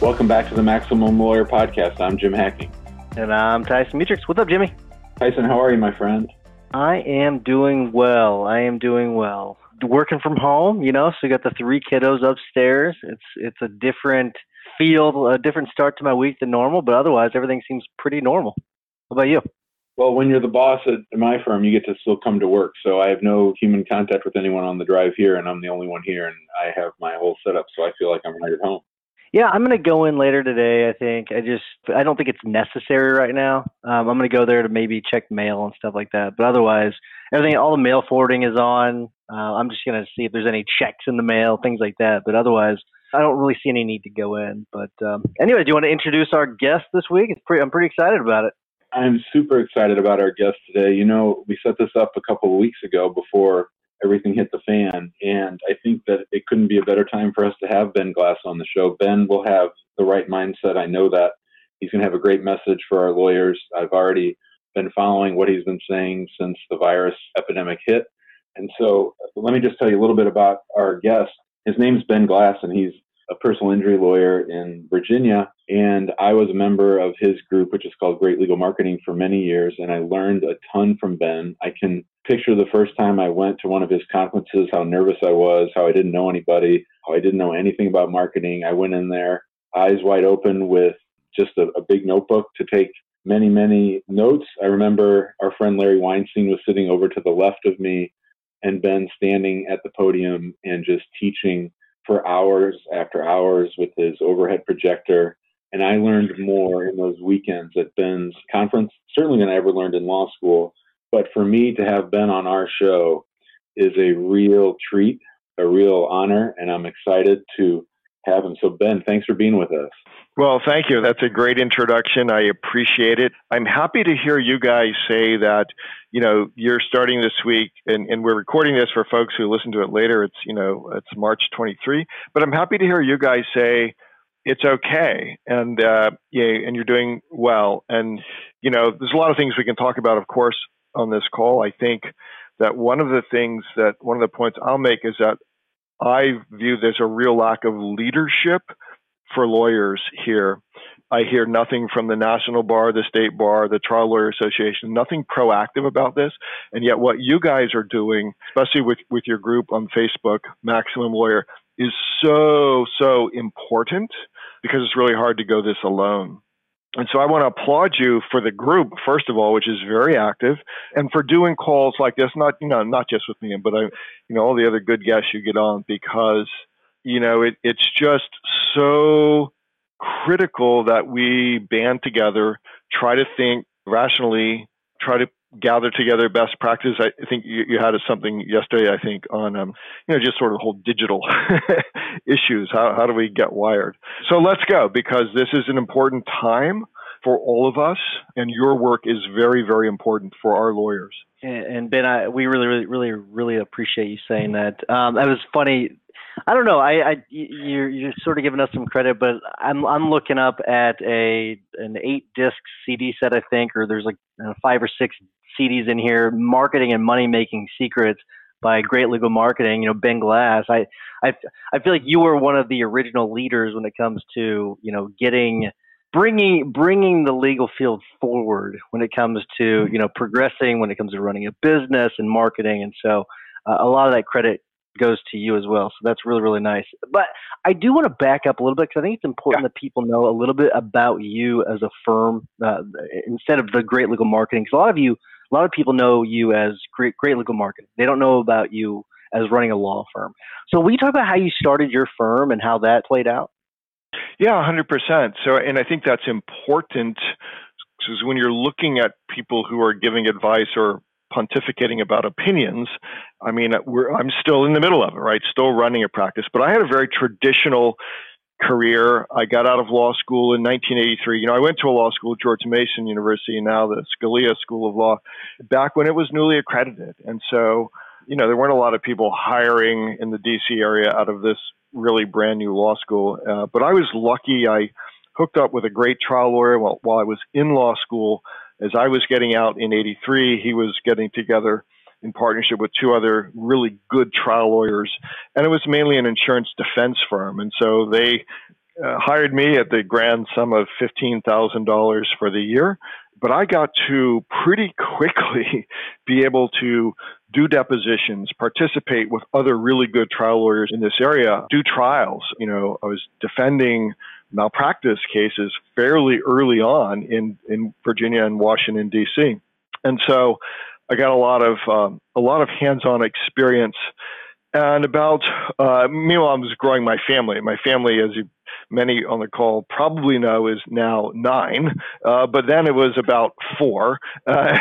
Welcome back to the Maximum Lawyer Podcast. I'm Jim Hacking. And I'm Tyson Mutrux. What's up, Jimmy? Tyson, how are you, my friend? I am doing well. I am doing well. Working from home, you know, so you got the three kiddos upstairs. It's it's a different feel, a different start to my week than normal, but otherwise everything seems pretty normal. How about you? Well, when you're the boss at my firm, you get to still come to work. So I have no human contact with anyone on the drive here, and I'm the only one here, and I have my whole setup, so I feel like I'm right at home. Yeah, I'm going to go in later today. I think I just I don't think it's necessary right now. Um, I'm going to go there to maybe check mail and stuff like that. But otherwise, everything all the mail forwarding is on. Uh, I'm just going to see if there's any checks in the mail, things like that. But otherwise, I don't really see any need to go in. But um, anyway, do you want to introduce our guest this week? It's pretty, I'm pretty excited about it. I'm super excited about our guest today. You know, we set this up a couple of weeks ago before everything hit the fan. And I think that it couldn't be a better time for us to have Ben Glass on the show. Ben will have the right mindset. I know that. He's going to have a great message for our lawyers. I've already been following what he's been saying since the virus epidemic hit. And so let me just tell you a little bit about our guest. His name's Ben Glass, and he's a personal injury lawyer in Virginia. And I was a member of his group, which is called Great Legal Marketing, for many years. And I learned a ton from Ben. I can picture the first time I went to one of his conferences, how nervous I was, how I didn't know anybody, how I didn't know anything about marketing. I went in there, eyes wide open, with just a, a big notebook to take many, many notes. I remember our friend Larry Weinstein was sitting over to the left of me, and Ben standing at the podium and just teaching for hours after hours with his overhead projector. And I learned more in those weekends at Ben's conference, certainly than I ever learned in law school. But for me to have Ben on our show is a real treat, a real honor, and I'm excited to have him. So, Ben, thanks for being with us. Well, thank you. That's a great introduction. I appreciate it. I'm happy to hear you guys say that, you know, you're starting this week and, and we're recording this for folks who listen to it later. It's, you know, it's March 23. But I'm happy to hear you guys say it's okay and, uh, yeah, and you're doing well. And, you know, there's a lot of things we can talk about, of course, on this call. I think that one of the things that one of the points I'll make is that I view there's a real lack of leadership for lawyers here. I hear nothing from the National Bar, the State Bar, the Trial Lawyer Association, nothing proactive about this. And yet, what you guys are doing, especially with, with your group on Facebook, Maximum Lawyer, is so, so important because it's really hard to go this alone. And so I want to applaud you for the group, first of all, which is very active, and for doing calls like this, not, you know, not just with me, but I, you know, all the other good guests you get on because, you know, it, it's just so critical that we band together, try to think rationally, try to gather together best practice. I think you, you had something yesterday, I think, on um, you know just sort of the whole digital issues. How how do we get wired? So let's go because this is an important time for all of us, and your work is very very important for our lawyers. And, Ben, I, we really really really really appreciate you saying that. Um, that was funny. I don't know. I, I you're you're sort of giving us some credit, but I'm I'm looking up at a an eight disc CD set, I think, or there's like uh, five or six CDs in here, marketing and money making secrets by Great Legal Marketing. You know, Ben Glass. I I I feel like you were one of the original leaders when it comes to you know getting bringing bringing the legal field forward when it comes to you know progressing when it comes to running a business and marketing and so uh, a lot of that credit goes to you as well so that's really really nice but i do want to back up a little bit because i think it's important yeah. that people know a little bit about you as a firm uh, instead of the great legal marketing because a lot of you a lot of people know you as great great legal marketing they don't know about you as running a law firm so will you talk about how you started your firm and how that played out yeah, 100%. So, and I think that's important because when you're looking at people who are giving advice or pontificating about opinions, I mean, I'm still in the middle of it, right? Still running a practice, but I had a very traditional career. I got out of law school in 1983. You know, I went to a law school, George Mason University, now the Scalia School of Law, back when it was newly accredited. And so, you know, there weren't a lot of people hiring in the DC area out of this really brand new law school. Uh, but I was lucky. I hooked up with a great trial lawyer while, while I was in law school. As I was getting out in 83, he was getting together in partnership with two other really good trial lawyers. And it was mainly an insurance defense firm. And so they uh, hired me at the grand sum of $15,000 for the year. But I got to pretty quickly be able to do depositions, participate with other really good trial lawyers in this area, do trials. You know, I was defending malpractice cases fairly early on in, in Virginia and Washington D.C. And so I got a lot of um, a lot of hands-on experience. And about uh, meanwhile, I was growing my family. My family, as you many on the call probably know is now nine, uh, but then it was about four uh,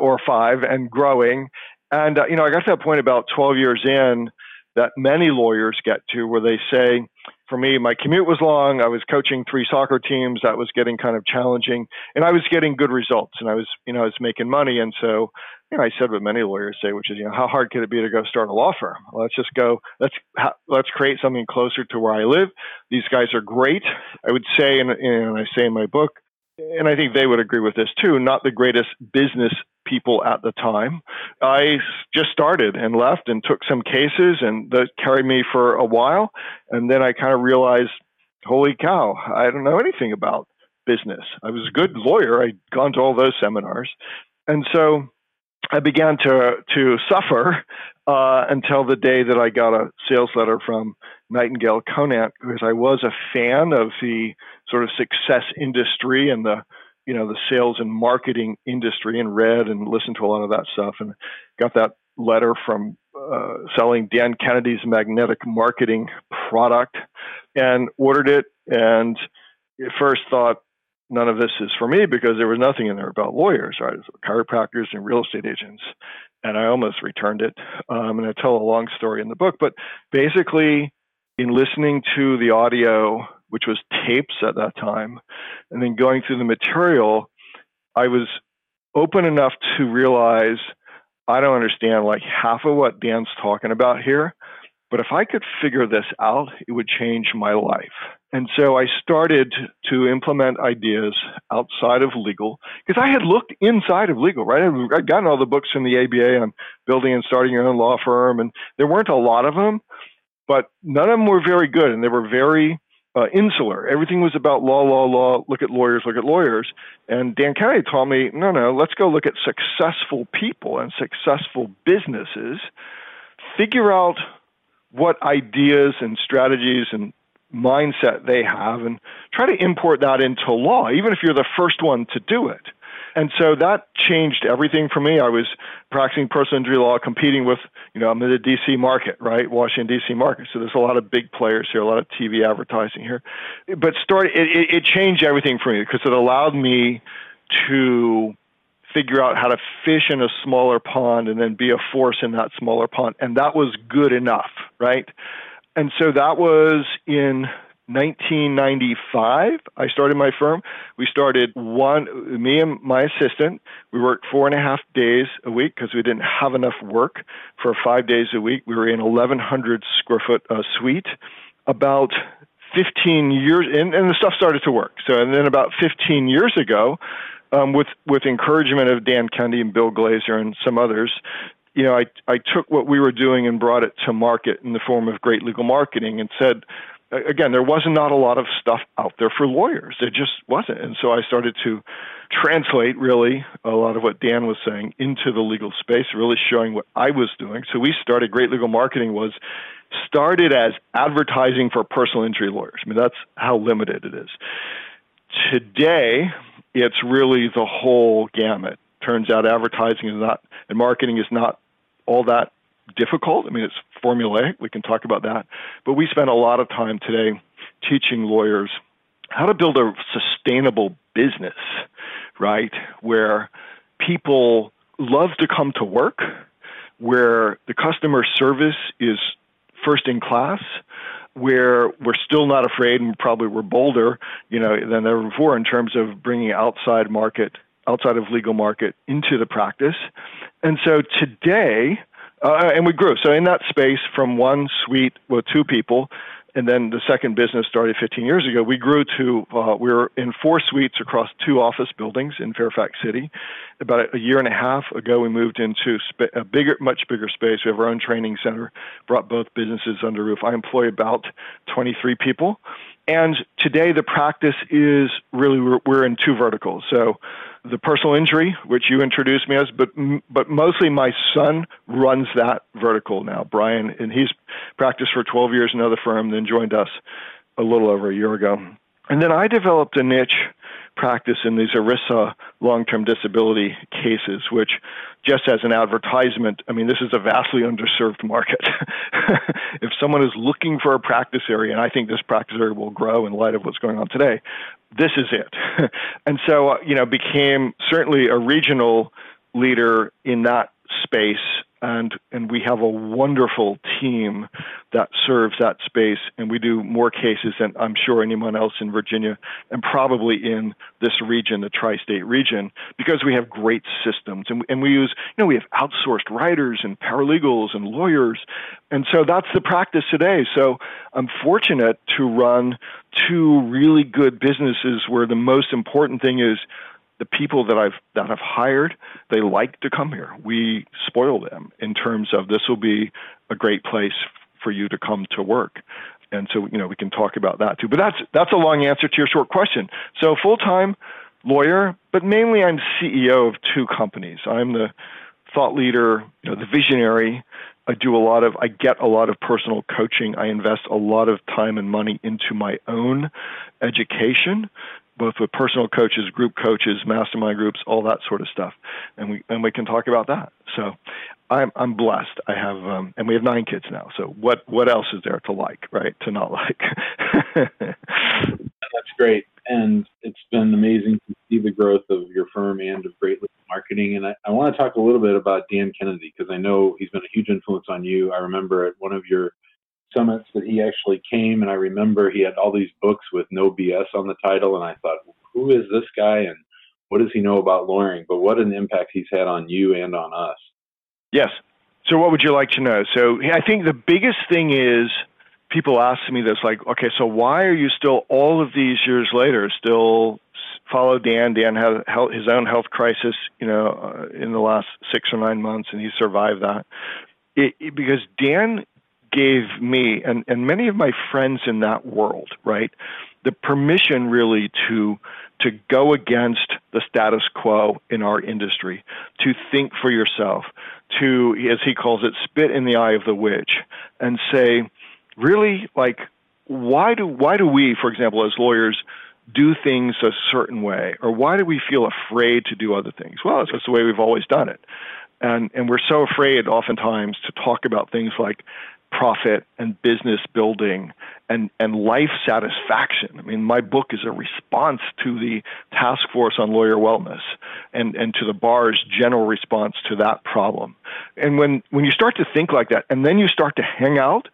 or five and growing. And, uh, you know, I got to that point about 12 years in that many lawyers get to where they say, for me, my commute was long. I was coaching three soccer teams. That was getting kind of challenging, and I was getting good results, and I was, you know, I was making money. And so, you know, I said what many lawyers say, which is, you know, how hard could it be to go start a law firm? Let's just go. Let's let's create something closer to where I live. These guys are great. I would say, and, and I say in my book, and I think they would agree with this too. Not the greatest business people at the time. I just started and left and took some cases, and that carried me for a while. And then I kind of realized, holy cow, I don't know anything about business. I was a good lawyer. I'd gone to all those seminars, and so I began to to suffer uh, until the day that I got a sales letter from Nightingale Conant because I was a fan of the sort of success industry and the you know the sales and marketing industry and read and listened to a lot of that stuff and got that letter from uh, selling Dan Kennedy's magnetic marketing product and ordered it and at first thought none of this is for me because there was nothing in there about lawyers right chiropractors and real estate agents and I almost returned it um, and I tell a long story in the book but basically in listening to the audio which was tapes at that time, and then going through the material, I was open enough to realize I don't understand like half of what Dan's talking about here. But if I could figure this out, it would change my life. And so I started to implement ideas outside of legal because I had looked inside of legal, right? I'd gotten all the books from the ABA on building and starting your own law firm, and there weren't a lot of them, but none of them were very good. And they were very uh, insular. Everything was about law, law, law. Look at lawyers, look at lawyers. And Dan Kennedy told me, no, no, let's go look at successful people and successful businesses. Figure out what ideas and strategies and mindset they have, and try to import that into law, even if you're the first one to do it. And so that changed everything for me. I was practicing personal injury law, competing with, you know, I'm in the DC market, right? Washington DC market. So there's a lot of big players here, a lot of TV advertising here. But start it, it, it changed everything for me because it allowed me to figure out how to fish in a smaller pond and then be a force in that smaller pond. And that was good enough, right? And so that was in 1995, I started my firm. We started one, me and my assistant. We worked four and a half days a week because we didn't have enough work for five days a week. We were in 1,100 square foot uh, suite. About 15 years, and, and the stuff started to work. So, and then about 15 years ago, um, with with encouragement of Dan Kennedy and Bill Glazer and some others, you know, I I took what we were doing and brought it to market in the form of great legal marketing and said, again, there wasn't not a lot of stuff out there for lawyers. There just wasn't. And so I started to translate really a lot of what Dan was saying into the legal space, really showing what I was doing. So we started Great Legal Marketing was started as advertising for personal injury lawyers. I mean, that's how limited it is. Today, it's really the whole gamut. Turns out advertising is not and marketing is not all that difficult. I mean, it's formulaic. We can talk about that. But we spend a lot of time today teaching lawyers how to build a sustainable business, right? Where people love to come to work, where the customer service is first in class, where we're still not afraid and probably we're bolder, you know, than ever before in terms of bringing outside market, outside of legal market into the practice. And so today, uh, and we grew. So in that space, from one suite with two people, and then the second business started 15 years ago. We grew to uh, we were in four suites across two office buildings in Fairfax City. About a year and a half ago, we moved into a bigger, much bigger space. We have our own training center. Brought both businesses under roof. I employ about 23 people, and today the practice is really we're, we're in two verticals. So the personal injury, which you introduced me as, but but mostly my son runs that vertical now, Brian, and he's practiced for 12 years in another firm, then joined us a little over a year ago. And then I developed a niche practice in these ERISA long term disability cases, which, just as an advertisement, I mean, this is a vastly underserved market. if someone is looking for a practice area, and I think this practice area will grow in light of what's going on today, this is it. and so, uh, you know, became certainly a regional leader in that space and and we have a wonderful team that serves that space and we do more cases than I'm sure anyone else in Virginia and probably in this region the tri-state region because we have great systems. And, and we use you know we have outsourced writers and paralegals and lawyers and so that's the practice today. So I'm fortunate to run two really good businesses where the most important thing is the people that I've that I've hired, they like to come here. We spoil them in terms of this will be a great place for you to come to work. And so, you know, we can talk about that too. But that's that's a long answer to your short question. So full time lawyer, but mainly I'm CEO of two companies. I'm the thought leader, you know, the visionary. I do a lot of I get a lot of personal coaching. I invest a lot of time and money into my own education both with personal coaches, group coaches, mastermind groups, all that sort of stuff, and we and we can talk about that. So, I'm I'm blessed. I have um, and we have nine kids now. So what what else is there to like, right? To not like. That's great, and it's been amazing to see the growth of your firm and of Great Marketing. And I, I want to talk a little bit about Dan Kennedy because I know he's been a huge influence on you. I remember at one of your summits that he actually came, and I remember he had all these books with no BS on the title, and I thought, who is this guy, and what does he know about lawyering? But what an impact he's had on you and on us. Yes. So, what would you like to know? So, I think the biggest thing is people ask me this, like, okay, so why are you still all of these years later still follow Dan? Dan had his own health crisis, you know, uh, in the last six or nine months, and he survived that. It, it, because Dan gave me and, and many of my friends in that world, right, the permission really to to go against the status quo in our industry, to think for yourself, to as he calls it, spit in the eye of the witch and say, really like why do why do we, for example, as lawyers, do things a certain way, or why do we feel afraid to do other things? Well, it's just the way we've always done it, and and we're so afraid oftentimes to talk about things like profit and business building and, and life satisfaction. I mean, my book is a response to the task force on lawyer wellness and, and to the bar's general response to that problem. And when, when you start to think like that, and then you start to hang out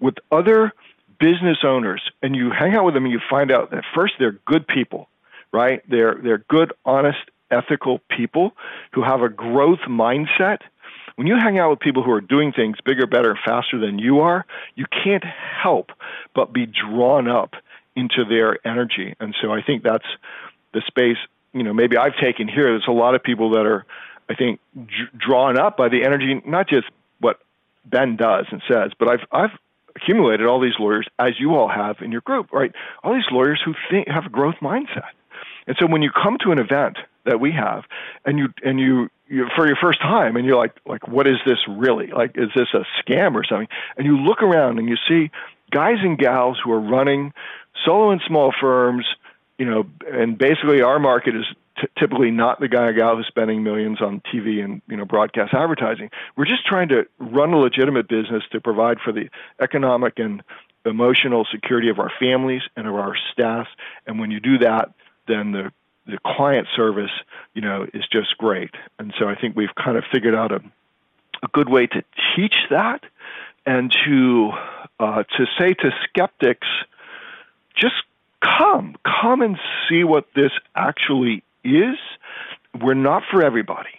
with other business owners and you hang out with them and you find out that first they're good people, right? They're they're good, honest, ethical people who have a growth mindset. When you hang out with people who are doing things bigger, better, faster than you are, you can't help but be drawn up into their energy. And so I think that's the space, you know, maybe I've taken here. There's a lot of people that are, I think, drawn up by the energy, not just what Ben does and says, but I've, I've accumulated all these lawyers, as you all have in your group, right? All these lawyers who think, have a growth mindset. And so when you come to an event that we have, and you and you for your first time, and you're like, like, what is this really? Like, is this a scam or something? And you look around and you see guys and gals who are running solo and small firms, you know, and basically our market is t- typically not the guy or gal who's spending millions on TV and you know broadcast advertising. We're just trying to run a legitimate business to provide for the economic and emotional security of our families and of our staff. And when you do that, then the the client service, you know, is just great. And so I think we've kind of figured out a a good way to teach that and to uh, to say to skeptics, just come, come and see what this actually is. We're not for everybody,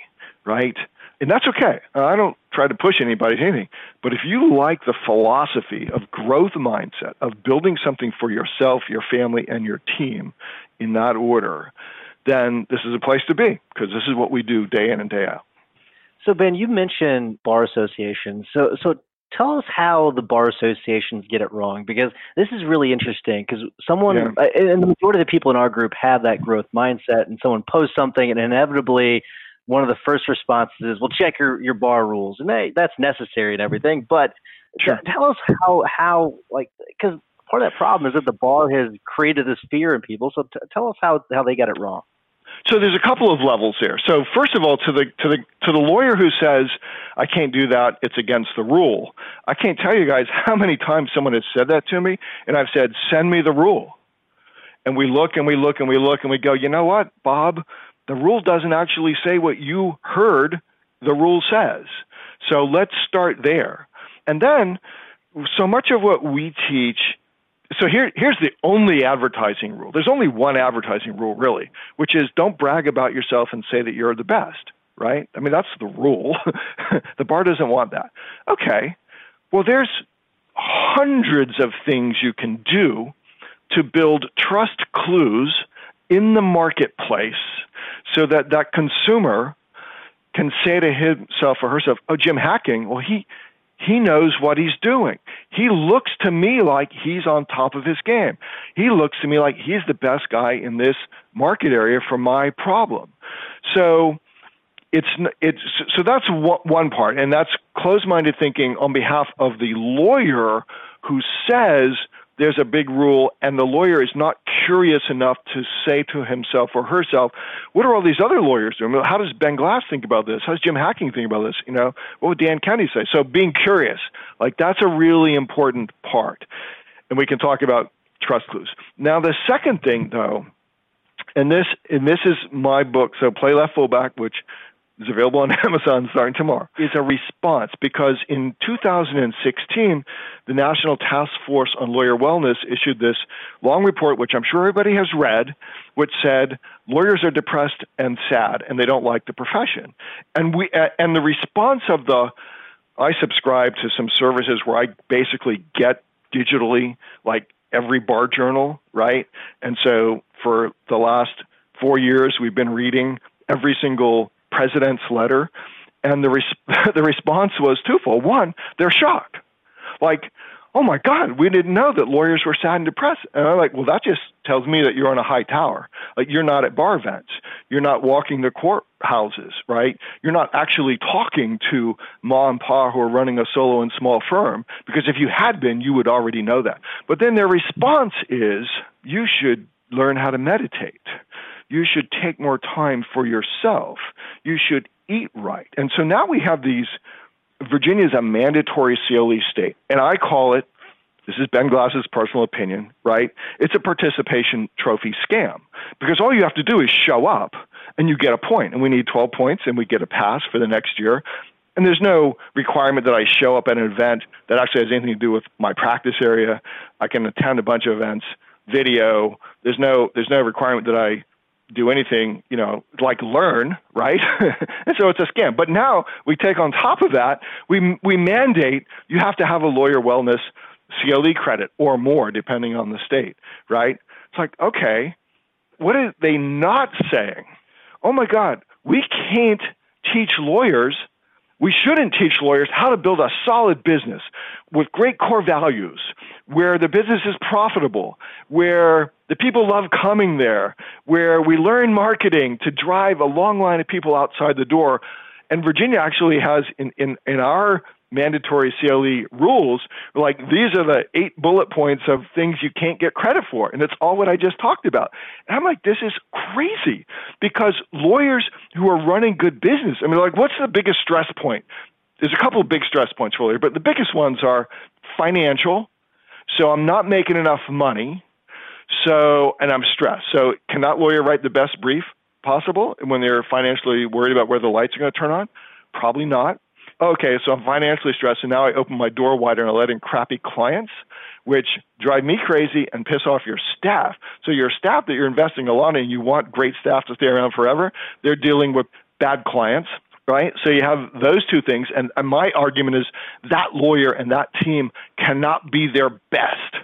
right? And that's okay. I don't try to push anybody to anything. But if you like the philosophy of growth mindset, of building something for yourself, your family, and your team in that order, then this is a place to be because this is what we do day in and day out. So Ben, you mentioned bar associations. So so tell us how the bar associations get it wrong because this is really interesting because someone yeah. Uh, and the majority of the people in our group have that growth mindset and someone posts something and inevitably one of the first responses is well check your, your bar rules and they, that's necessary and everything but sure. tell us how how like because part of that problem is that the bar has created this fear in people so t- tell us how how they got it wrong so there's a couple of levels there. So first of all, to the to the to the lawyer who says I can't do that, it's against the rule. I can't tell you guys how many times someone has said that to me, and I've said, send me the rule. And we look and we look and we look and we go, you know what, Bob, the rule doesn't actually say what you heard the rule says. So let's start there. And then so much of what we teach so here, here's the only advertising rule. There's only one advertising rule, really, which is don't brag about yourself and say that you're the best, right? I mean, that's the rule. the bar doesn't want that. Okay, well, there's hundreds of things you can do to build trust clues in the marketplace so that that consumer can say to himself or herself, oh, Jim Hacking, well, he, he knows what he's doing. He looks to me like he's on top of his game. He looks to me like he's the best guy in this market area for my problem. So it's it's so that's one part, and that's closed-minded thinking on behalf of the lawyer who says there's a big rule, and the lawyer is not curious enough to say to himself or herself, "What are all these other lawyers doing? How does Ben Glass think about this? How does Jim Hacking think about this? You know, what would Dan Kennedy say?" So being curious, like that's a really important part, and we can talk about trust clues. Now, the second thing, though, and this and this is my book, so Play Left Fullback, which is available on Amazon starting tomorrow, is a response because in 2016, the National Task Force on Lawyer Wellness issued this long report, which I'm sure everybody has read, which said lawyers are depressed and sad and they don't like the profession. And we uh, and the response of the I subscribe to some services where I basically get digitally like every bar journal, right? And so for the last four years, we've been reading every single president's letter, and the res- the response was twofold. One, they're shocked, like, "Oh my God, we didn't know that lawyers were sad and depressed." And I'm like, "Well, that just tells me that you're on a high tower. Like, you're not at bar events, you're not walking the courthouses, right? You're not actually talking to ma and pa who are running a solo and small firm. Because if you had been, you would already know that. But then their response is, "You should." learn how to meditate you should take more time for yourself. You should eat right. And so now we have these Virginia is a mandatory CLE state, and I call it this is Ben Glass's personal opinion, right? It's a participation trophy scam because all you have to do is show up and you get a point. and we need 12 points and we get a pass for the next year. And there's no requirement that I show up at an event that actually has anything to do with my practice area. I can attend a bunch of events, video. There's no there's no requirement that I do anything, you know, like learn, right? and so it's a scam. But now we take on top of that, we we mandate you have to have a lawyer wellness CLE credit or more, depending on the state, right? It's like, okay, what are they not saying? Oh my God, we can't teach lawyers we shouldn't teach lawyers how to build a solid business with great core values, where the business is profitable, where the people love coming there, where we learn marketing to drive a long line of people outside the door. And Virginia actually has in, in, in our mandatory CLE rules, like these are the eight bullet points of things you can't get credit for. And it's all what I just talked about. And I'm like, this is crazy because lawyers who are running good business, I mean, like, what's the biggest stress point? There's a couple of big stress points for lawyer, but the biggest ones are financial. So I'm not making enough money. So, and I'm stressed. So, can that lawyer write the best brief possible when they're financially worried about where the lights are going to turn on? Probably not okay, so I'm financially stressed, and now I open my door wider and I let in crappy clients, which drive me crazy and piss off your staff. So your staff that you're investing a lot in, you want great staff to stay around forever. They're dealing with bad clients, right? So you have those two things, and, and my argument is that lawyer and that team cannot be their best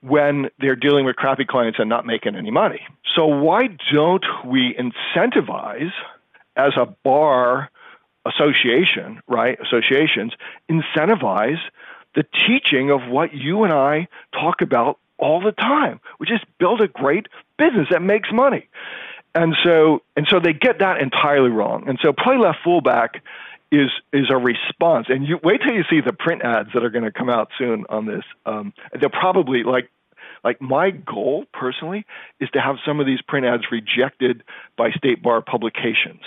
when they're dealing with crappy clients and not making any money. So why don't we incentivize as a bar association, right? Associations incentivize the teaching of what you and I talk about all the time, which is build a great business that makes money. And so and so they get that entirely wrong. And so play left fullback is is a response. And you wait till you see the print ads that are going to come out soon on this. Um, they're probably like like my goal personally is to have some of these print ads rejected by state bar publications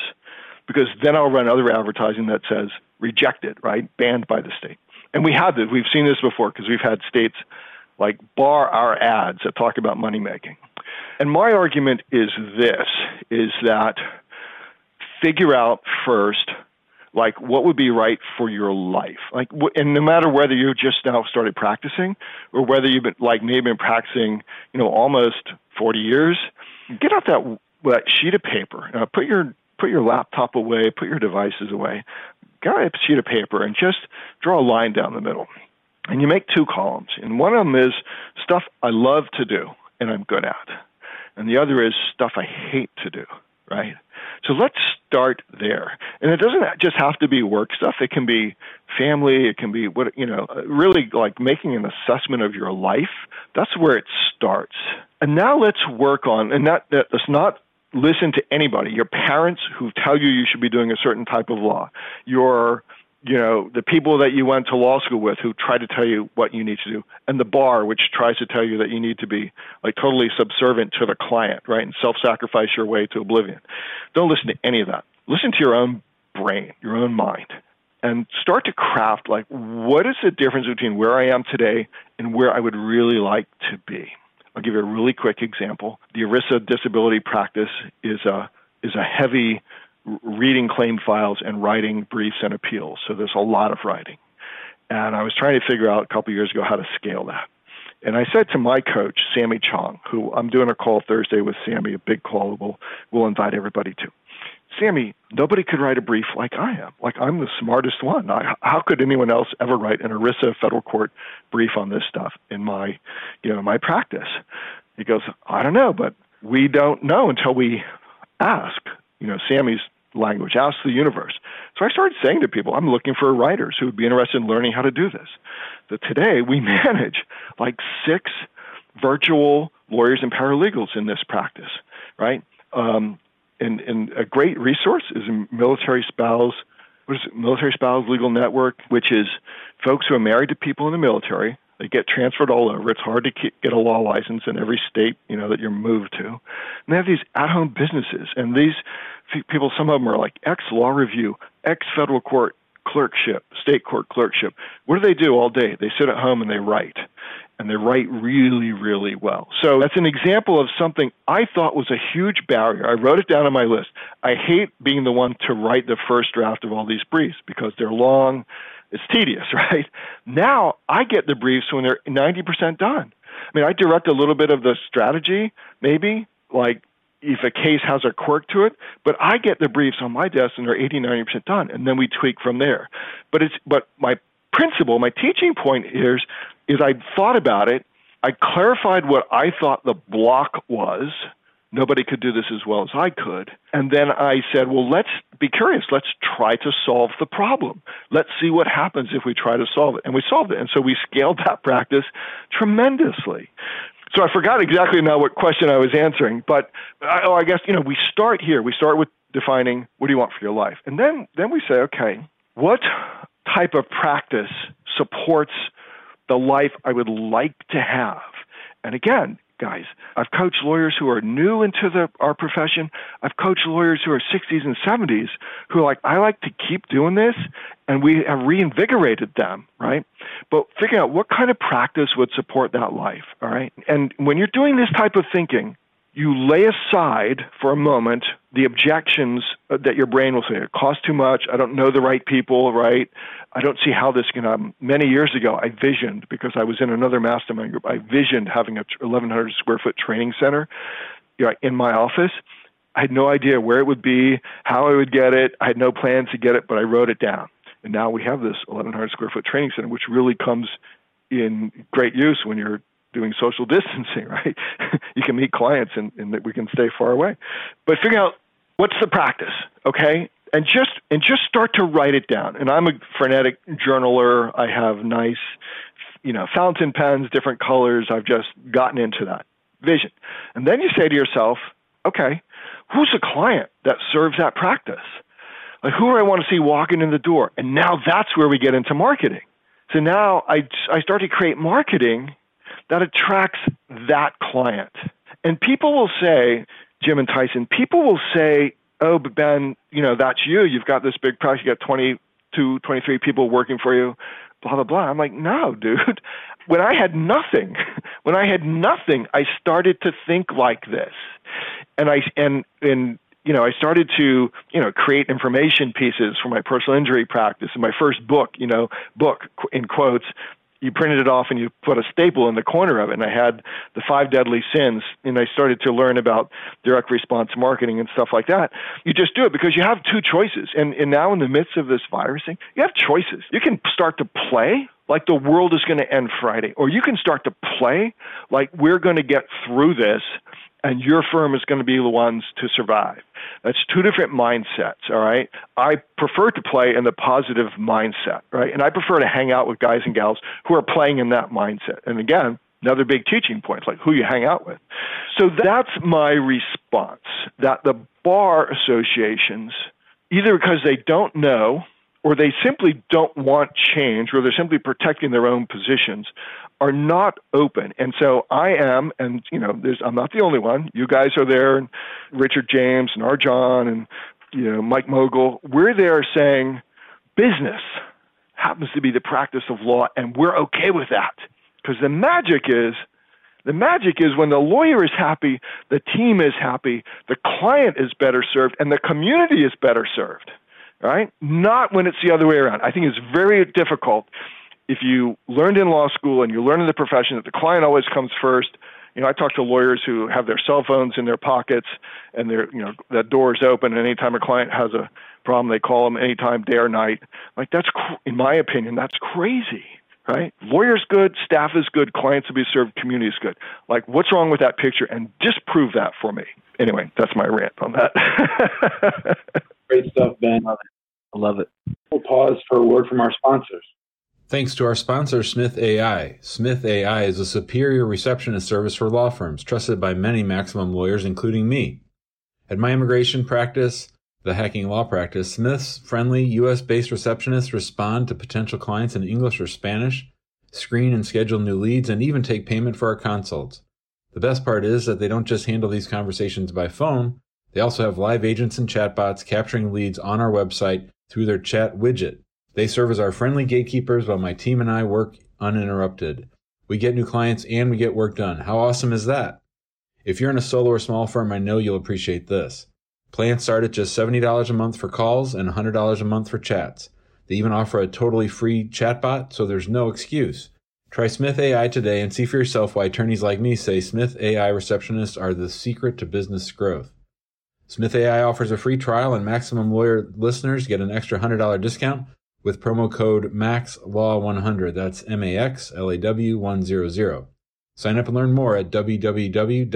because then I'll run other advertising that says rejected, right? Banned by the state. And we have this. We've seen this before because we've had states like bar our ads that talk about money making. And my argument is this is that figure out first like what would be right for your life like and no matter whether you just now started practicing or whether you've been like maybe been practicing you know almost 40 years get out that that sheet of paper uh, put your put your laptop away, put your devices away, get a sheet of paper and just draw a line down the middle. And you make two columns. And one of them is stuff I love to do and I'm good at. And the other is stuff I hate to do, right? So let's start there. And it doesn't just have to be work stuff. It can be family. It can be what, you know, really like making an assessment of your life. That's where it starts. And now let's work on, and that, that's not listen to anybody. Your parents who tell you you should be doing a certain type of law. Your you know the people that you went to law school with who try to tell you what you need to do and the bar which tries to tell you that you need to be like totally subservient to the client right and self-sacrifice your way to oblivion. Don't listen to any of that. Listen to your own brain your own mind and start to craft like what is the difference between where i am today and where i would really like to be? I'll give you a really quick example. The ERISA disability practice is a is a heavy reading claim files and writing briefs and appeals. So there's a lot of writing. And I was trying to figure out a couple years ago how to scale that. And I said to my coach, Sammy Chong, who I'm doing a call Thursday with Sammy, a big call we'll, we'll invite everybody to. Sammy, nobody could write a brief like I am. Like I'm the smartest one. I, how could anyone else ever write an ERISA federal court brief on this stuff in my, you know, my practice? He goes, I don't know, but we don't know until we ask. You know, Sammy's language, ask the universe. So I started saying to people, I'm looking for writers who would be interested in learning how to do this. So today we manage like six virtual lawyers and paralegals in this practice, right? Um, and, and a great resource is Military Spouse, what is it, Military Spouse Legal Network, which is folks who are married to people in the military. They get transferred all over. It's hard to get a law license in every state, you know, that you're moved to. And they have these at-home businesses, and these people, some of them are like ex law review, ex federal court clerkship, state court clerkship. What do they do all day? They sit at home and they write. and they write really, really well. So that's an example of something I thought was a huge barrier. I wrote it down on my list. I hate being the one to write the first draft of all these briefs because they're long, it's tedious, right? Now I get the briefs when they're 90% done. I mean, I direct a little bit of the strategy, maybe, like if a case has a quirk to it, but I get the briefs on my desk and they're 80, 90% done, and then we tweak from there. But it's but my principle, my teaching point is is I thought about it, I clarified what I thought the block was. Nobody could do this as well as I could. And then I said, well, let's be curious. Let's try to solve the problem. Let's see what happens if we try to solve it. And we solved it. And so we scaled that practice tremendously. So I forgot exactly now what question I was answering, but I, oh, I guess you know we start here. We start with defining what do you want for your life, and then then we say, okay, what type of practice supports the life I would like to have? And again, guys, I've coached lawyers who are new into the, our profession. I've coached lawyers who are 60s and 70s who are like, I like to keep doing this, and we have reinvigorated them, right? But figuring out what kind of practice would support that life, all right? And when you're doing this type of thinking, you lay aside for a moment the objections uh, that your brain will say it costs too much. I don't know the right people right? I don't see how this can happen. Many years ago i visioned because i was in another mastermind group i visioned having a 1100 square foot training center in my office. I had no idea where it would be how i would get it. I had no plans to get it but i wrote it down. And now we have this 1100 square foot training center which really comes in great use when you're doing social distancing, right? you can meet clients and, and that we can stay far away. But figure out what's the practice, okay? And just and just start to write it down. And I'm a frenetic journaler. I have nice, you know, fountain pens, different colors. I've just gotten into that vision. And then you say to yourself, okay, who's a client that serves that practice? Like who do I want to see walking in the door? And now that's where we get into marketing. So now I, I start to create marketing that attracts that client. And people will say, Jim and Tyson, people will say, oh, but Ben, you know, that's you. You've got this big practice. you've got 22, 23 people working for you, blah, blah, blah. I'm like, no, dude. When I had nothing, when I had nothing, I started to think like this. And I, and, and, you know, I started to, you know, create information pieces for my personal injury practice. And my first book, you know, book in quotes, you printed it off and you put a staple in the corner of it. And I had the five deadly sins, and I started to learn about direct response marketing and stuff like that. You just do it because you have two choices. And, and now, in the midst of this virus thing, you have choices. You can start to play like the world is going to end Friday, or you can start to play like we're going to get through this and your firm is going to be the ones to survive. That's two different mindsets, all right? I prefer to play in the positive mindset, right? And I prefer to hang out with guys and gals who are playing in that mindset. And again, another big teaching point, like who you hang out with. So that's my response that the bar associations, either because they don't know or they simply don't want change, or they're simply protecting their own positions, are not open. And so I am, and you know, there's, I'm not the only one. You guys are there, and Richard James and Arjan and you know Mike Mogill. We're there saying business happens to be the practice of law, and we're okay with that because the magic is. The magic is when the lawyer is happy, the team is happy, the client is better served, and the community is better served right? Not when it's the other way around. I think it's very difficult if you learned in law school and you learn in the profession that the client always comes first. You know, I talk to lawyers who have their cell phones in their pockets and their, you know, that door is open. And anytime a client has a problem, they call them anytime, day or night. Like that's, in my opinion, that's crazy, right? Lawyers good, staff is good, clients will be served, community is good. Like, what's wrong with that picture? And disprove that for me. Anyway, that's my rant on that. Great stuff, Ben. I love it. We'll pause for a word from our sponsors. Thanks to our sponsor, Smith AI. Smith AI is a superior receptionist service for law firms, trusted by many maximum lawyers, including me. At my immigration practice, the hacking law practice, Smith's friendly US based receptionists respond to potential clients in English or Spanish, screen and schedule new leads, and even take payment for our consults. The best part is that they don't just handle these conversations by phone, they also have live agents and chatbots capturing leads on our website through their chat widget. They serve as our friendly gatekeepers while my team and I work uninterrupted. We get new clients and we get work done. How awesome is that? If you're in a solo or small firm, I know you'll appreciate this. Plans start at just $70 a month for calls and $100 a month for chats. They even offer a totally free chatbot, so there's no excuse. Try Smith AI today and see for yourself why attorneys like me say Smith AI receptionists are the secret to business growth. Smith AI offers a free trial, and Maximum Lawyer listeners get an extra $100 discount with promo code MAXLAW100. That's M A X L A W 100. Sign up and learn more at www.smith.ai.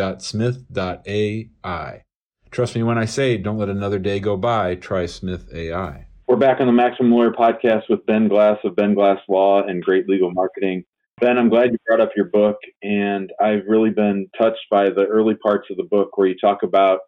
Trust me when I say don't let another day go by, try Smith AI. We're back on the Maximum Lawyer podcast with Ben Glass of Ben Glass Law and Great Legal Marketing. Ben, I'm glad you brought up your book, and I've really been touched by the early parts of the book where you talk about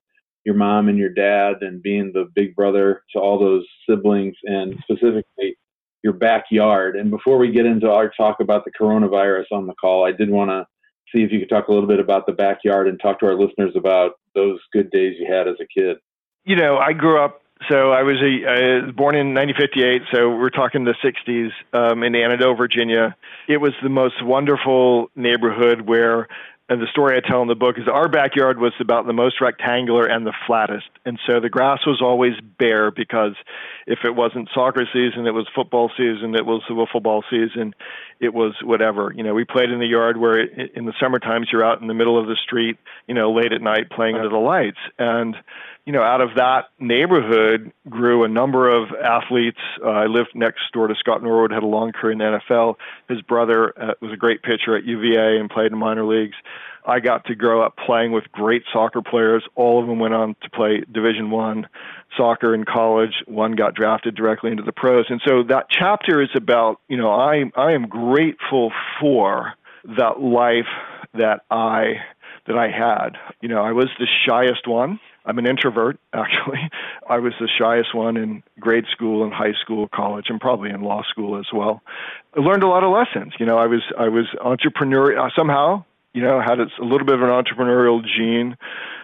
your mom and your dad and being the big brother to all those siblings and specifically your backyard. And before we get into our talk about the coronavirus on the call, I did want to see if you could talk a little bit about the backyard and talk to our listeners about those good days you had as a kid. You know, I grew up. So I was a born in 1958. So we're talking the 60s um, in Annandale, Virginia. It was the most wonderful neighborhood where and the story I tell in the book is our backyard was about the most rectangular and the flattest. And so the grass was always bare because if it wasn't soccer season, it was football season, it was football season, it was whatever. You know, we played in the yard where it, in the summer times you're out in the middle of the street, you know, late at night playing under the lights. And you know, out of that neighborhood grew a number of athletes. Uh, I lived next door to Scott Norwood, had a long career in the NFL. His brother uh, was a great pitcher at UVA and played in minor leagues. I got to grow up playing with great soccer players. All of them went on to play Division One soccer in college. One got drafted directly into the pros, and so that chapter is about you know I I am grateful for that life that I that I had. You know, I was the shyest one. I'm an introvert, actually. I was the shyest one in grade school and high school, college, and probably in law school as well. I learned a lot of lessons. You know, I was I was entrepreneurial uh, somehow. You know, had a little bit of an entrepreneurial gene.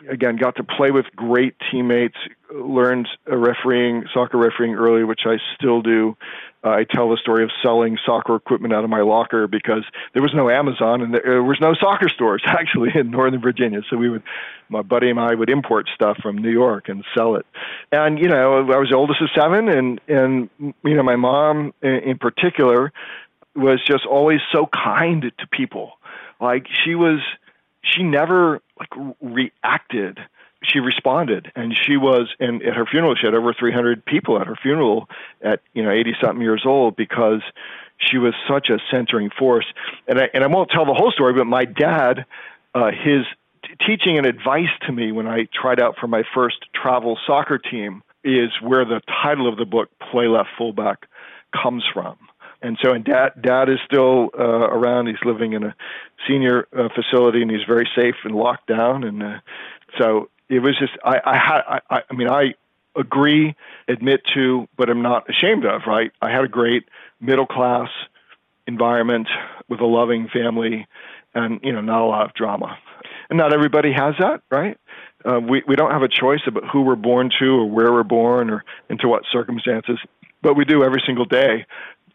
Again, got to play with great teammates. Learned refereeing, soccer refereeing early, which I still do. Uh, I tell the story of selling soccer equipment out of my locker because there was no Amazon and there was no soccer stores actually in Northern Virginia. So we would, my buddy and I would import stuff from New York and sell it. And you know, I was the oldest of seven, and and you know, my mom in, in particular was just always so kind to people. Like she was, she never like reacted. She responded and she was and at her funeral she had over 300 people at her funeral at you know 80 something years old because she was such a centering force. And I and I won't tell the whole story but my dad uh his teaching and advice to me when I tried out for my first travel soccer team is where the title of the book play left fullback comes from and so and dad dad is still uh, around he's living in a senior uh, facility and he's very safe and locked down and uh, so it was just I I had I, I mean I agree, admit to, but I'm not ashamed of. Right? I had a great middle class environment with a loving family, and you know not a lot of drama. And not everybody has that, right? Uh, we we don't have a choice about who we're born to or where we're born or into what circumstances, but we do every single day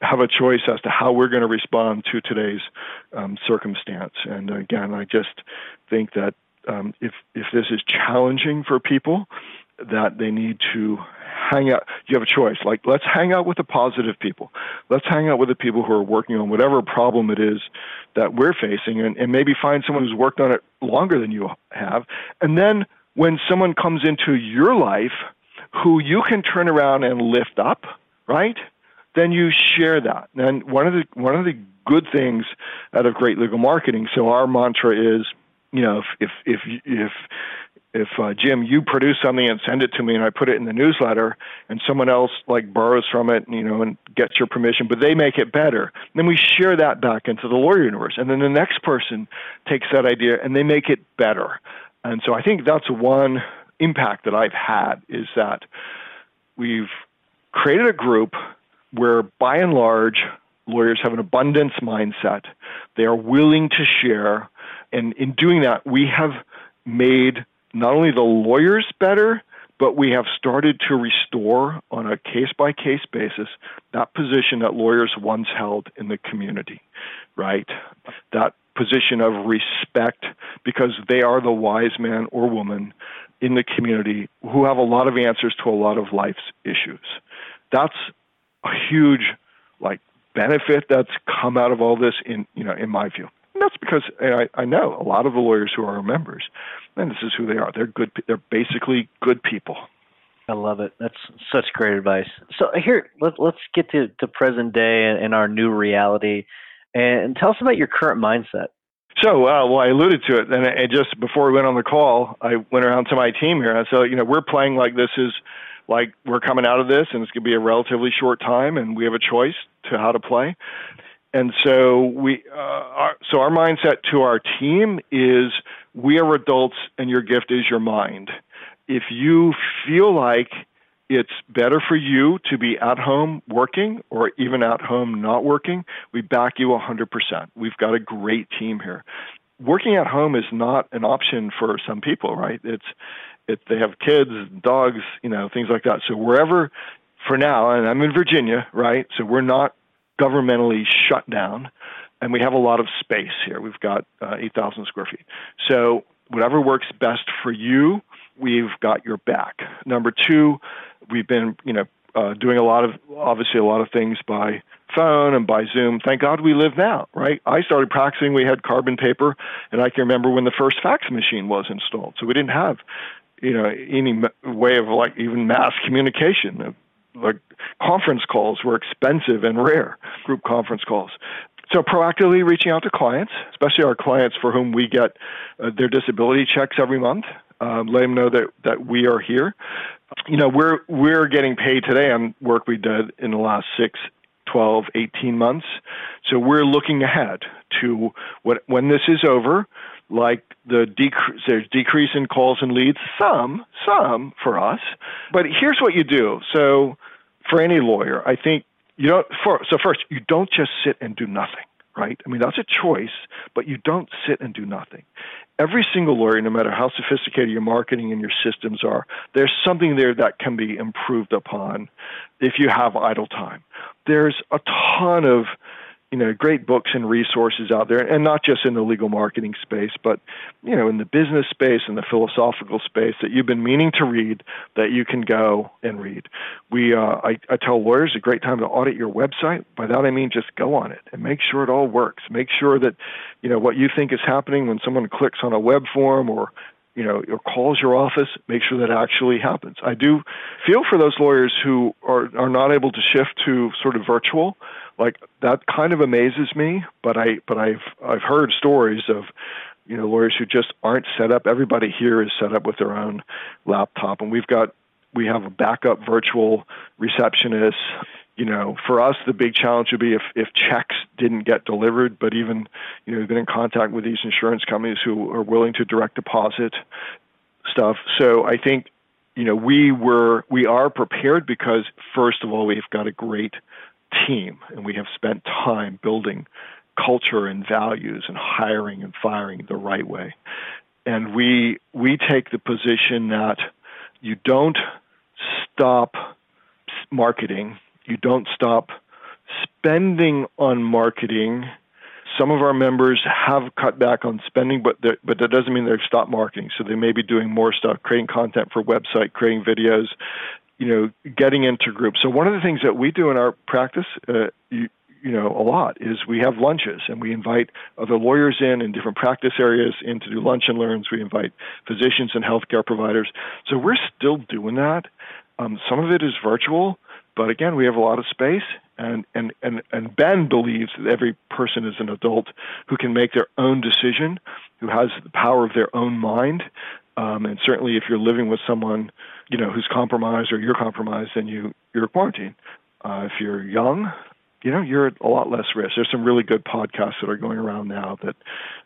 have a choice as to how we're going to respond to today's um, circumstance. And again, I just think that um, if if this is challenging for people, that they need to hang out. You have a choice. Like let's hang out with the positive people. Let's hang out with the people who are working on whatever problem it is that we're facing, and, and maybe find someone who's worked on it longer than you have. And then when someone comes into your life who you can turn around and lift up, right? Then you share that. And one of the one of the good things out of great legal marketing. So our mantra is you know, if if if if if uh, Jim, you produce something and send it to me, and I put it in the newsletter, and someone else like borrows from it, you know, and gets your permission, but they make it better, then we share that back into the lawyer universe, and then the next person takes that idea and they make it better, and so I think that's one impact that I've had is that we've created a group where, by and large, lawyers have an abundance mindset. They are willing to share and in doing that, we have made not only the lawyers better, but we have started to restore on a case by case basis that position that lawyers once held in the community, right? That position of respect because they are the wise man or woman in the community who have a lot of answers to a lot of life's issues. That's a huge like benefit that's come out of all this in you know in my view. And that's because I, I know a lot of the lawyers who are our members, and this is who they are. They're good. They're basically good people. I love it. That's such great advice. So here, let, let's get to, to present day and, and our new reality, and tell us about your current mindset. So, uh, well, I alluded to it, and, and just before we went on the call, I went around to my team here. I said, you know, we're playing like this is like we're coming out of this, and it's going to be a relatively short time, and we have a choice to how to play. And so we, uh, our, so our mindset to our team is we are adults, and your gift is your mind. If you feel like it's better for you to be at home working or even at home not working, we back you 100%. We've got a great team here. Working at home is not an option for some people, right? It's it, they have kids, dogs, you know, things like that. So wherever, for now, and I'm in Virginia, right? So we're not governmentally shut down, and we have a lot of space here. We've got uh, 8,000 square feet. So whatever works best for you, we've got your back. Number two, we've been, you know, uh, doing a lot of obviously a lot of things by phone and by Zoom. Thank God we live now, right? I started practicing. We had carbon paper, and I can remember when the first fax machine was installed. So we didn't have, you know, any way of like even mass communication. Like conference calls were expensive and rare, group conference calls. So proactively reaching out to clients, especially our clients for whom we get uh, their disability checks every month, um, let them know that that we are here. You know, we're we're getting paid today on work we did in the last six 12, 18 months. So we're looking ahead to what, when this is over, like the decrease, there's decrease in calls and leads, some, some for us. But here's what you do. So for any lawyer, I think you don't, for, so first, you don't just sit and do nothing right? I mean, that's a choice, but you don't sit and do nothing. Every single lawyer, no matter how sophisticated your marketing and your systems are, there's something there that can be improved upon if you have idle time. There's a ton of you know great books and resources out there and not just in the legal marketing space but you know in the business space and the philosophical space that you've been meaning to read that you can go and read. We uh, I, I tell lawyers a great time to audit your website. By that i mean just go on it and make sure it all works. Make sure that you know what you think is happening when someone clicks on a web form or you know, or calls your office, make sure that actually happens. I do feel for those lawyers who are, are not able to shift to sort of virtual like that kind of amazes me. But I but I've I've heard stories of you know lawyers who just aren't set up. Everybody here is set up with their own laptop, and we've got we have a backup virtual receptionist. You know, for us, the big challenge would be if, if checks didn't get delivered, but even, you know, we've been in contact with these insurance companies who are willing to direct deposit stuff. So I think, you know, we were, we are prepared because, first of all, we've got a great team, and we have spent time building culture and values and hiring and firing the right way. And we we take the position that you don't stop marketing, you don't stop spending on marketing. Some of our members have cut back on spending, but but that doesn't mean they've stopped marketing. So they may be doing more stuff, creating content for website, creating videos, you know, getting into groups. So one of the things that we do in our practice, uh, you, you know, a lot is we have lunches and we invite other lawyers in in different practice areas in to do lunch and learns. We invite physicians and healthcare providers. So we're still doing that. Um, some of it is virtual, but again, we have a lot of space. And, and, and, and Ben believes that every person is an adult who can make their own decision, who has the power of their own mind. Um, and certainly, if you're living with someone you know who's compromised or you're compromised, then you you're quarantined. Uh, if you're young, you know you're at a lot less risk. There's some really good podcasts that are going around now that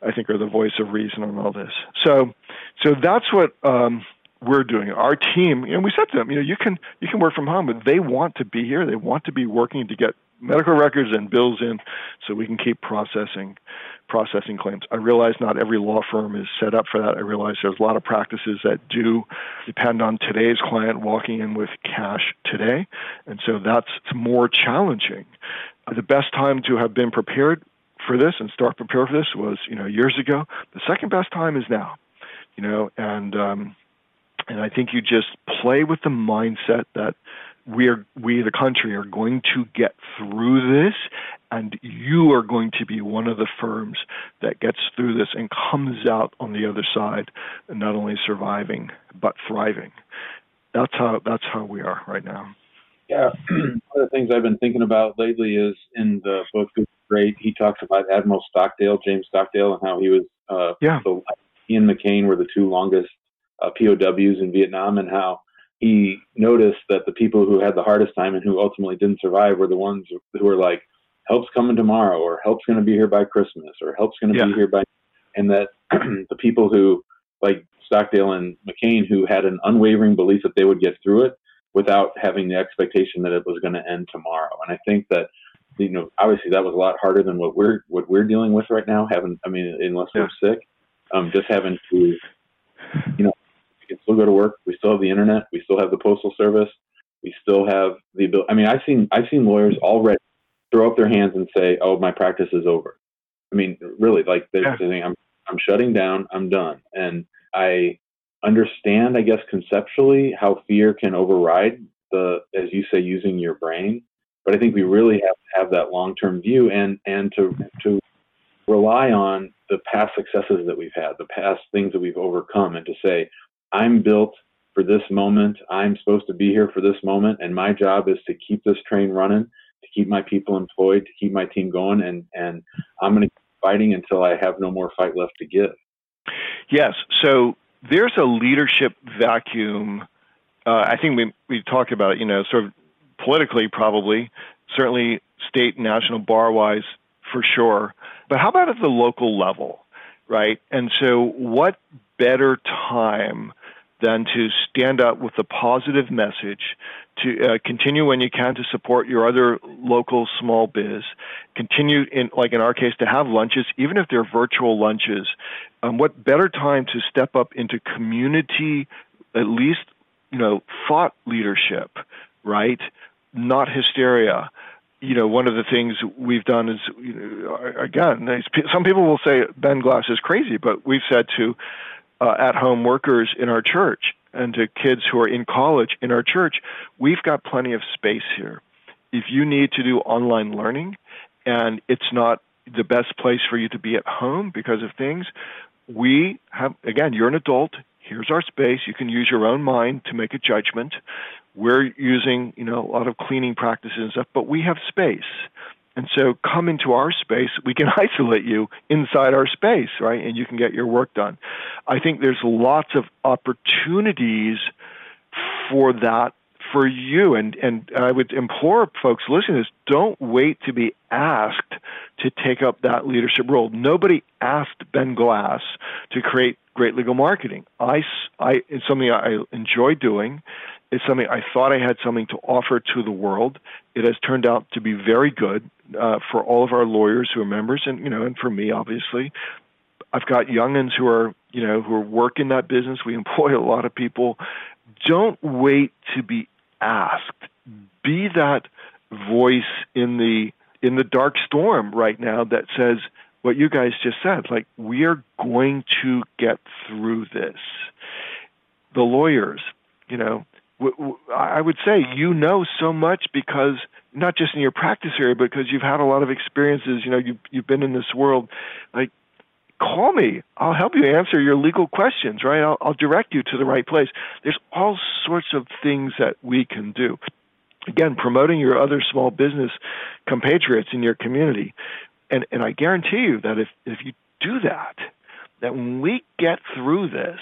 I think are the voice of reason on all this. So, so that's what um, we're doing. Our team, know, we said to them, you know, you can you can work from home, but they want to be here. They want to be working to get medical records and bills in so we can keep processing processing claims. I realize not every law firm is set up for that. I realize there's a lot of practices that do depend on today's client walking in with cash today, and so that's more challenging. The best time to have been prepared for this and start prepare for this was you know years ago. The second best time is now, you know, and um, and I think you just play with the mindset that we are we the country are going to get through this and you are going to be one of the firms that gets through this and comes out on the other side not only surviving but thriving. That's how that's how we are right now. Yeah one of the things i've been thinking about lately is in the book great he talks about admiral stockdale james stockdale and how he was uh yeah. He and mccain were the two longest uh, pows in vietnam and how he noticed that the people who had the hardest time and who ultimately didn't survive were the ones who were like, help's coming tomorrow, or help's going to be here by Christmas, or help's going to Yeah. be here by, and that the people who, like Stockdale and McCain, who had an unwavering belief that they would get through it without having the expectation that it was going to end tomorrow. And I think that, you know, obviously that was a lot harder than what we're what we're dealing with right now. Having, I mean, unless we're sick, um, just having to, you know, can still go to work. We still have the internet. We still have the postal service. We still have the ability. I mean, I've seen I've seen lawyers already throw up their hands and say, "Oh, my practice is over." I mean, really, like they're Yeah. saying, "I'm I'm shutting down. I'm done." And I understand, I guess, conceptually how fear can override the, as you say, using your brain. But I think we really have to have that long-term view and and to to rely on the past successes that we've had, the past things that we've overcome, and to say, I'm built for this moment. I'm supposed to be here for this moment, and my job is to keep this train running, to keep my people employed, to keep my team going, and and I'm going to keep fighting until I have no more fight left to give. Yes. So there's a leadership vacuum. Uh, I think we we talked about it. You know, sort of politically, probably, certainly state, national, bar wise, for sure. But how about at the local level, right? And so, what better time than to stand up with a positive message, to uh, continue when you can to support your other local small biz, continue in like in our case to have lunches, even if they're virtual lunches. Um, what better time to step up into community, at least you know, thought leadership, right? Not hysteria you know, one of the things we've done is, you know, again, some people will say Ben Glass is crazy, but we've said to uh, at-home workers in our church and to kids who are in college in our church, we've got plenty of space here. If you need to do online learning, and it's not the best place for you to be at home because of things, we have again, you're an adult. Here's our space. You can use your own mind to make a judgment we're using you know a lot of cleaning practices and stuff, but we have space. And so come into our space, we can isolate you inside our space, right? And you can get your work done. I think there's lots of opportunities for that for you. And, and I would implore folks listening to this, don't wait to be asked to take up that leadership role. Nobody asked Ben Glass to create great legal marketing. I, I, it's something I enjoy doing. It's something I thought I had something to offer to the world. It has turned out to be very good uh, for all of our lawyers who are members, and you know, and for me, obviously. I've got youngins who are, you know, who are working that business. We employ a lot of people. Don't wait to be asked. Be that voice in the in the dark storm right now that says what you guys just said. Like we are going to get through this. The lawyers, you know, I would say you know so much because not just in your practice area, because you've had a lot of experiences. You know, you've you've been in this world. Like, call me. I'll help you answer your legal questions. Right? I'll, I'll direct you to the right place. There's all sorts of things that we can do. Again, promoting your other small business compatriots in your community, and and I guarantee you that if if you do that, that when we get through this,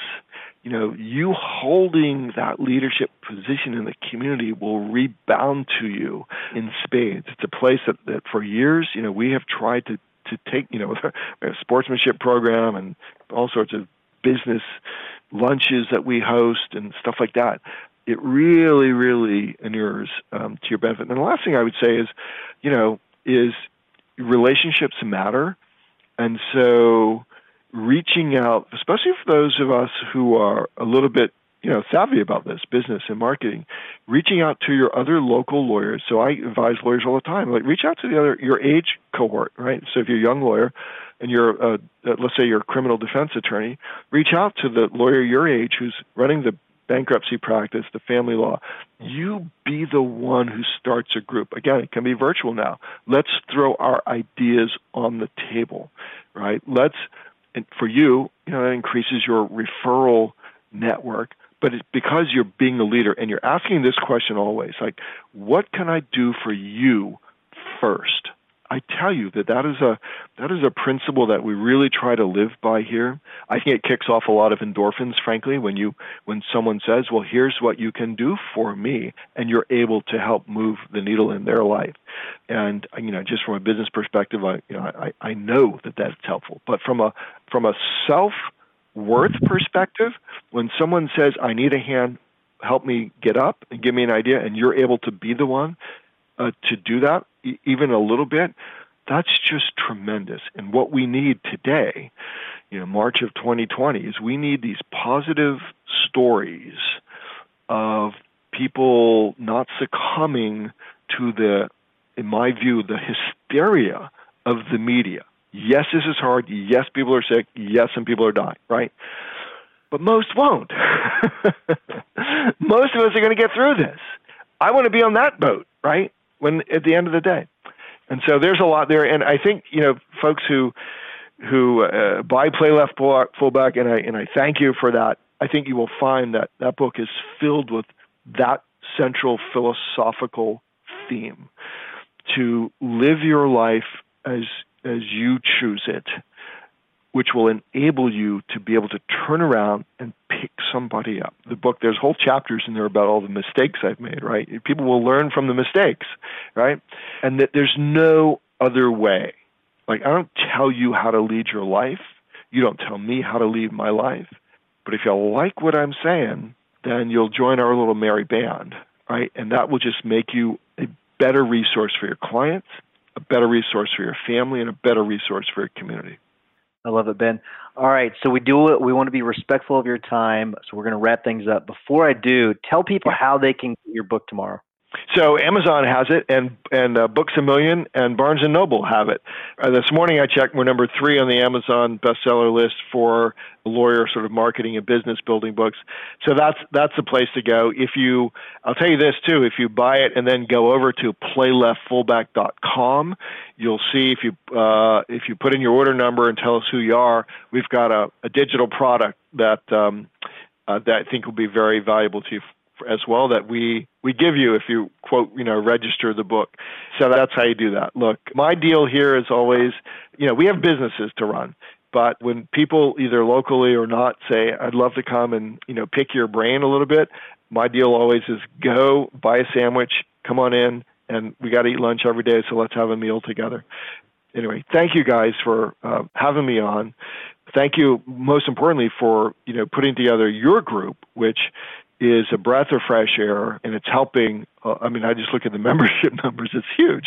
you know, you holding that leadership position in the community will rebound to you in spades. It's a place that, that for years, you know, we have tried to, to take, you know, a sportsmanship program and all sorts of business lunches that we host and stuff like that. it really, really inures um, to your benefit. And the last thing I would say is, you know, is relationships matter, and so reaching out, especially for those of us who are a little bit you know savvy about this business and marketing reaching out to your other local lawyers. So i advise lawyers all the time like reach out to the other your age cohort right? So if you're a young lawyer and you're a, let's say you're a criminal defense attorney reach out to the lawyer your age who's running the bankruptcy practice the family law. You be the one who starts a group. Again it can be virtual now. Let's throw our ideas on the table right? Let's and for you you know that increases your referral network but it's because you're being a leader and you're asking this question always like what can i do for you first? I tell you that that is a that is a principle that we really try to live by here. I think it kicks off a lot of endorphins frankly when you when someone says well here's what you can do for me and you're able to help move the needle in their life. And you know just from a business perspective i you know i i know that that's helpful. But from a from a self worth perspective, when someone says, I need a hand, help me get up and give me an idea, and you're able to be the one uh, to do that, e- even a little bit, that's just tremendous. And what we need today, you know, March of 2020, is we need these positive stories of people not succumbing to the, in my view, the hysteria of the media Yes, this is hard. Yes, people are sick. Yes, some people are dying, right? But most won't. most of us are going to get through this. I want to be on that boat, right? When at the end of the day. And so there's a lot there, and I think you know folks who who uh, buy Play Left Fullback, and I and I thank you for that. I think you will find that that book is filled with that central philosophical theme to live your life as as you choose it, which will enable you to be able to turn around and pick somebody up. The book, there's whole chapters in there about all the mistakes I've made, right? People will learn from the mistakes, right? And that there's no other way. Like, I don't tell you how to lead your life. You don't tell me how to lead my life. But if you like what I'm saying, then you'll join our little merry band, right? And that will just make you a better resource for your clients a better resource for your family and a better resource for your community. I love it, Ben. All right, so we do it. We want to be respectful of your time, so we're going to wrap things up. Before I do, tell people how they can get your book tomorrow. So Amazon has it, and and uh, Books a Million and Barnes and Noble have it. Uh, this morning I checked, we're number three on the Amazon bestseller list for lawyer sort of marketing and business building books. So that's that's the place to go. If you, I'll tell you this too, if you buy it and then go over to playleftfullback.com, you'll see if you uh, if you put in your order number and tell us who you are, we've got a, a digital product that. Um, uh, that I think will be very valuable to you as well that we we give you if you quote you know register the book. So that's how you do that. Look my deal here is always you know we have businesses to run but when people either locally or not say i'd love to come and you know pick your brain a little bit my deal always is go buy a sandwich come on in and we got to eat lunch every day so let's have a meal together. Anyway thank you guys for uh, having me on. Thank you most importantly for you know putting together your group which is a breath of fresh air and it's helping uh, i mean i just look at the membership numbers it's huge.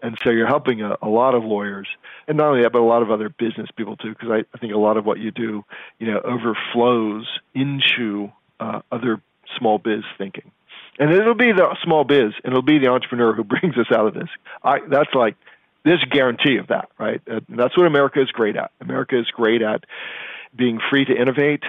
And so you're helping a, a lot of lawyers and not only that but a lot of other business people too because I, I think a lot of what you do you know overflows into uh, other small biz thinking. And it'll be the small biz and it'll be the entrepreneur who brings us out of this. I that's like there's a guarantee of that right? Uh, that's what america is great at. America is great at being free to innovate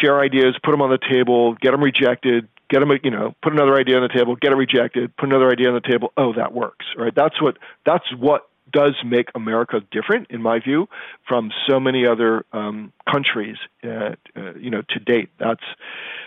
share ideas, put them on the table, get them rejected, get them, you know, put another idea on the table, get it rejected, put another idea on the table. Oh, that works, right? That's what that's what does make America different, in my view, from so many other um, countries. Uh, uh, you know, to date, that's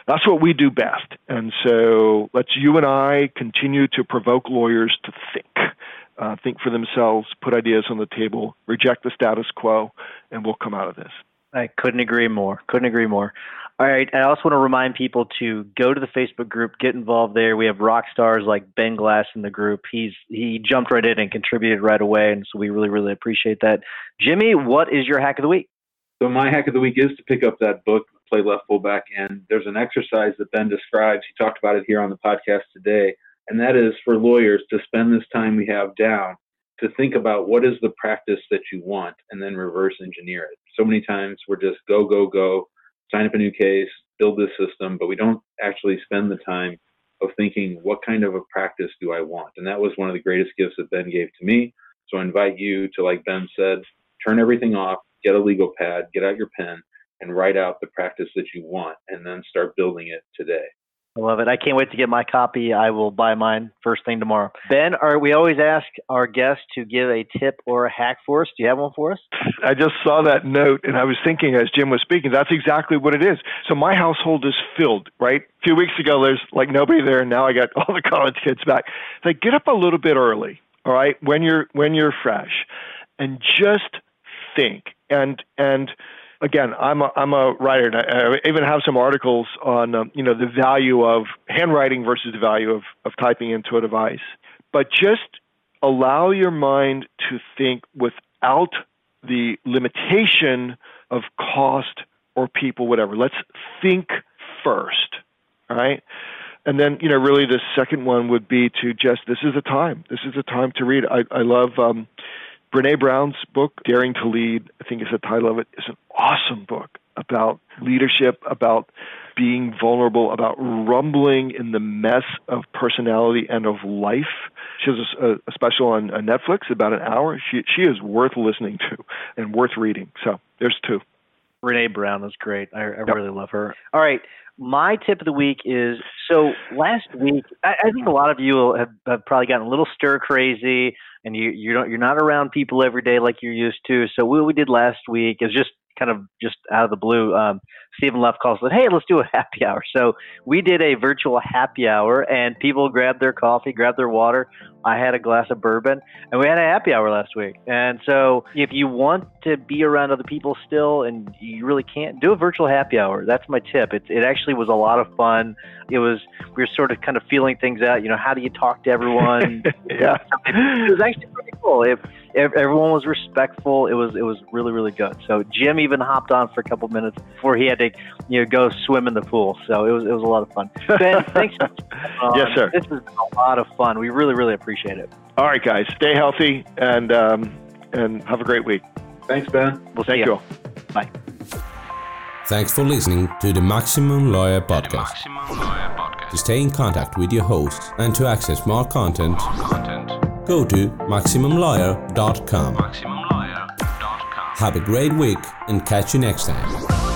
that's what we do best. And so, let's you and I continue to provoke lawyers to think. Uh, think for themselves, put ideas on the table, reject the status quo, and we'll come out of this. I couldn't agree more. Couldn't agree more. All right. I also want to remind people to go to the Facebook group, get involved there. We have rock stars like Ben Glass in the group. He's he jumped right in and contributed right away, and so we really really appreciate that. Jimmy, what is your hack of the week? So my hack of the week is to pick up that book, play left fullback, and there's an exercise that Ben describes. He talked about it here on the podcast today, and that is for lawyers to spend this time we have down to think about what is the practice that you want and then reverse engineer it. So many times we're just go, go, go, sign up a new case, build this system, but we don't actually spend the time of thinking what kind of a practice do I want? And that was one of the greatest gifts that Ben gave to me. So I invite you to, like Ben said, turn everything off, get a legal pad, get out your pen, and write out the practice that you want, and then start building it today. I love it. I can't wait to get my copy. I will buy mine first thing tomorrow. Ben, are, we always ask our guests to give a tip or a hack for us. Do you have one for us? I just saw that note and I was thinking as Jim was speaking, that's exactly what it is. So my household is filled, right? A few weeks ago, there's like nobody there, and now I got all the college kids back. Like, get up a little bit early, all right, when you're when you're fresh, and just think and and again, I'm a, I'm a writer, and I, I even have some articles on um, you know the value of handwriting versus the value of, of typing into a device. But just allow your mind to think without the limitation of cost or people, whatever. Let's think first, all right? And then, you know, really the second one would be to just, this is a time. This is a time to read. I, I love um, Brene Brown's book, Daring to Lead, I think is the title of it, is an awesome book about leadership, about being vulnerable, about rumbling in the mess of personality and of life. She has a, a special on, on Netflix, about an hour. She she is worth listening to and worth reading. So there's two. Brene Brown is great. I, I yep. really love her. All right, my tip of the week is so last week I, I think a lot of you have, have probably gotten a little stir crazy and you you don't you're not around people every day like you're used to. So what we did last week is just kind of just out of the blue. Um, Stephen calls it, hey, let's do a happy hour. So we did a virtual happy hour, and people grabbed their coffee, grabbed their water. I had a glass of bourbon, and we had a happy hour last week. And so if you want to be around other people still, and you really can't, do a virtual happy hour. That's my tip. It, it actually was a lot of fun. It was we were sort of kind of feeling things out. You know, how do you talk to everyone? yeah, it was actually pretty cool. If everyone was respectful, it was it was really really good. So Jim even hopped on for a couple minutes before he had to you know go swim in the pool. So it was it was a lot of fun. Ben, thanks. yes, sir. This was a lot of fun. We really really appreciate it. All right, guys, stay healthy and um, and have a great week. Thanks, Ben. We'll Thank you. you. Bye. Thanks for listening to the Maximum Lawyer Podcast. Maximum Lawyer Podcast. To stay in contact with your hosts and to access more content, more content. go to MaximumLawyer.com. MaximumLawyer.com. Have a great week and catch you next time.